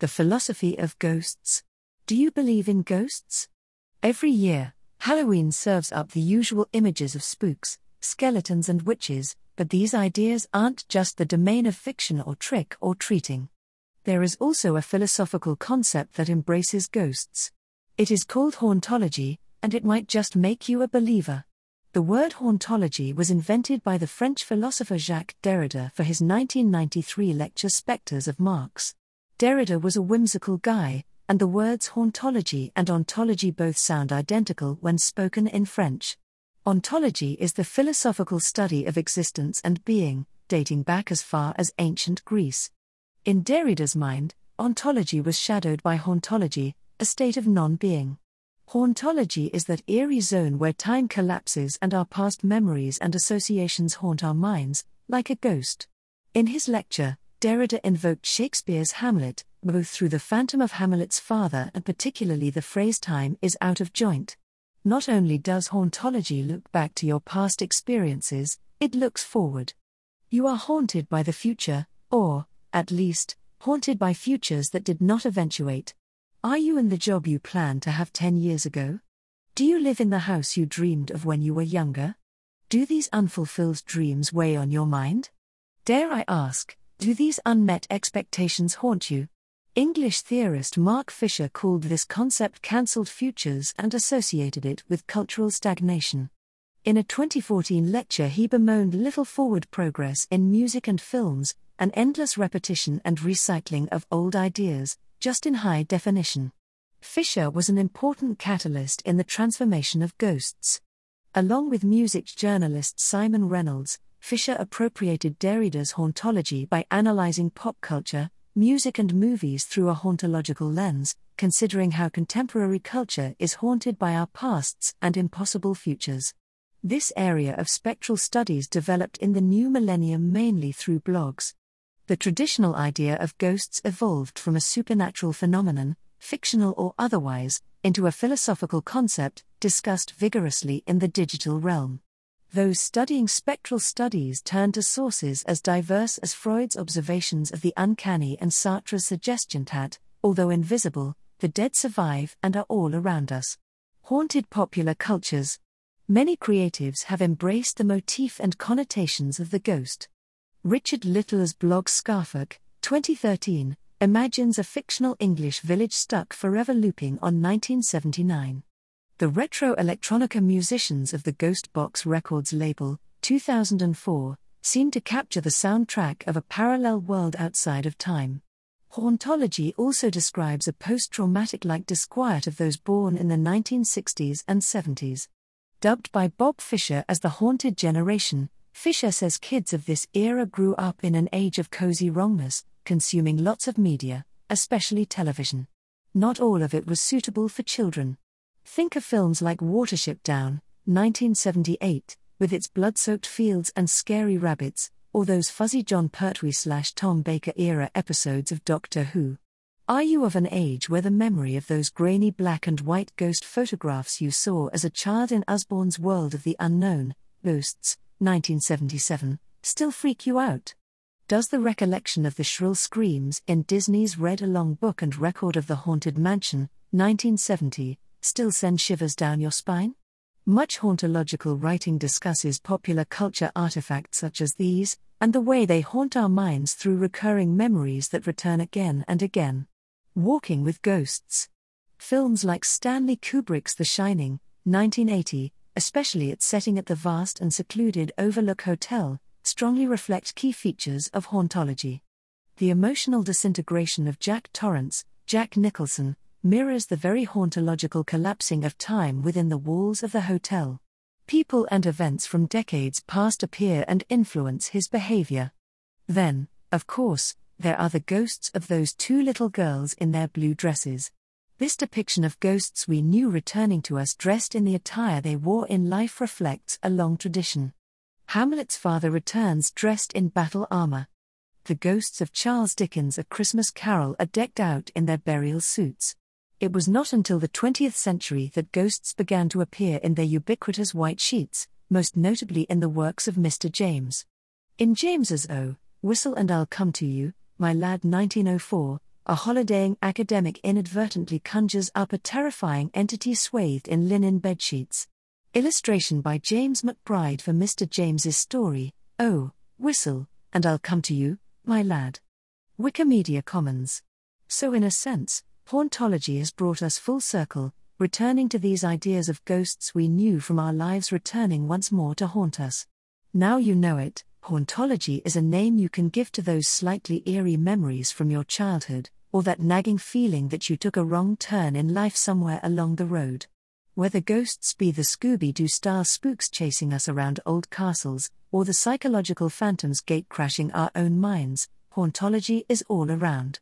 The Philosophy of Ghosts. Do you believe in ghosts? Every year, Halloween serves up the usual images of spooks, skeletons, and witches, but these ideas aren't just the domain of fiction or trick or treating. There is also a philosophical concept that embraces ghosts. It is called hauntology, and it might just make you a believer. The word hauntology was invented by the French philosopher Jacques Derrida for his 1993 lecture Spectres of Marx. Derrida was a whimsical guy, and the words hauntology and ontology both sound identical when spoken in French. Ontology is the philosophical study of existence and being, dating back as far as ancient Greece. In Derrida's mind, ontology was shadowed by hauntology, a state of non being. Hauntology is that eerie zone where time collapses and our past memories and associations haunt our minds, like a ghost. In his lecture, Derrida invoked Shakespeare's Hamlet, both through the phantom of Hamlet's father and particularly the phrase time is out of joint. Not only does hauntology look back to your past experiences, it looks forward. You are haunted by the future, or, at least, haunted by futures that did not eventuate. Are you in the job you planned to have 10 years ago? Do you live in the house you dreamed of when you were younger? Do these unfulfilled dreams weigh on your mind? Dare I ask, do these unmet expectations haunt you? English theorist Mark Fisher called this concept cancelled futures and associated it with cultural stagnation. In a 2014 lecture, he bemoaned little forward progress in music and films, an endless repetition and recycling of old ideas, just in high definition. Fisher was an important catalyst in the transformation of ghosts. Along with music journalist Simon Reynolds, Fisher appropriated Derrida's hauntology by analyzing pop culture, music, and movies through a hauntological lens, considering how contemporary culture is haunted by our pasts and impossible futures. This area of spectral studies developed in the new millennium mainly through blogs, the traditional idea of ghosts evolved from a supernatural phenomenon, fictional or otherwise, into a philosophical concept discussed vigorously in the digital realm. Those studying spectral studies turn to sources as diverse as Freud's observations of the uncanny and Sartre's suggestion that, although invisible, the dead survive and are all around us. Haunted popular cultures. Many creatives have embraced the motif and connotations of the ghost. Richard Littler's blog Scarfolk, 2013, imagines a fictional English village stuck forever looping on 1979. The retro electronica musicians of the Ghost Box Records label, 2004, seem to capture the soundtrack of a parallel world outside of time. Hauntology also describes a post traumatic like disquiet of those born in the 1960s and 70s. Dubbed by Bob Fisher as the Haunted Generation, Fisher says kids of this era grew up in an age of cozy wrongness, consuming lots of media, especially television. Not all of it was suitable for children. Think of films like Watership Down, 1978, with its blood soaked fields and scary rabbits, or those fuzzy Jon Pertwee slash Tom Baker era episodes of Doctor Who. Are you of an age where the memory of those grainy black and white ghost photographs you saw as a child in Usborne's world of the unknown, ghosts, 1977, still freak you out? Does the recollection of the shrill screams in Disney's Read Along book and record of the Haunted Mansion, 1970, still send shivers down your spine? Much hauntological writing discusses popular culture artifacts such as these, and the way they haunt our minds through recurring memories that return again and again. Walking with Ghosts. Films like Stanley Kubrick's The Shining, 1980, especially its setting at the vast and secluded Overlook Hotel, strongly reflect key features of hauntology. The emotional disintegration of Jack Torrance, Jack Nicholson, mirrors the very hauntological collapsing of time within the walls of the hotel. People and events from decades past appear and influence his behavior. Then, of course, there are the ghosts of those two little girls in their blue dresses. This depiction of ghosts we knew returning to us dressed in the attire they wore in life reflects a long tradition. Hamlet's father returns dressed in battle armor. The ghosts of Charles Dickens' A Christmas Carol are decked out in their burial suits. It was not until the 20th century that ghosts began to appear in their ubiquitous white sheets, most notably in the works of M.R. James. In James's O, Whistle and I'll Come to You, My Lad 1904, a holidaying academic inadvertently conjures up a terrifying entity swathed in linen bedsheets. Illustration by James McBryde for M.R. James's story, Oh, Whistle, and I'll Come to You, My Lad. Wikimedia Commons. So, in a sense, hauntology has brought us full circle, returning to these ideas of ghosts we knew from our lives returning once more to haunt us. Now you know it, hauntology is a name you can give to those slightly eerie memories from your childhood, or that nagging feeling that you took a wrong turn in life somewhere along the road. Whether ghosts be the Scooby Doo style spooks chasing us around old castles, or the psychological phantoms gate crashing our own minds, hauntology is all around.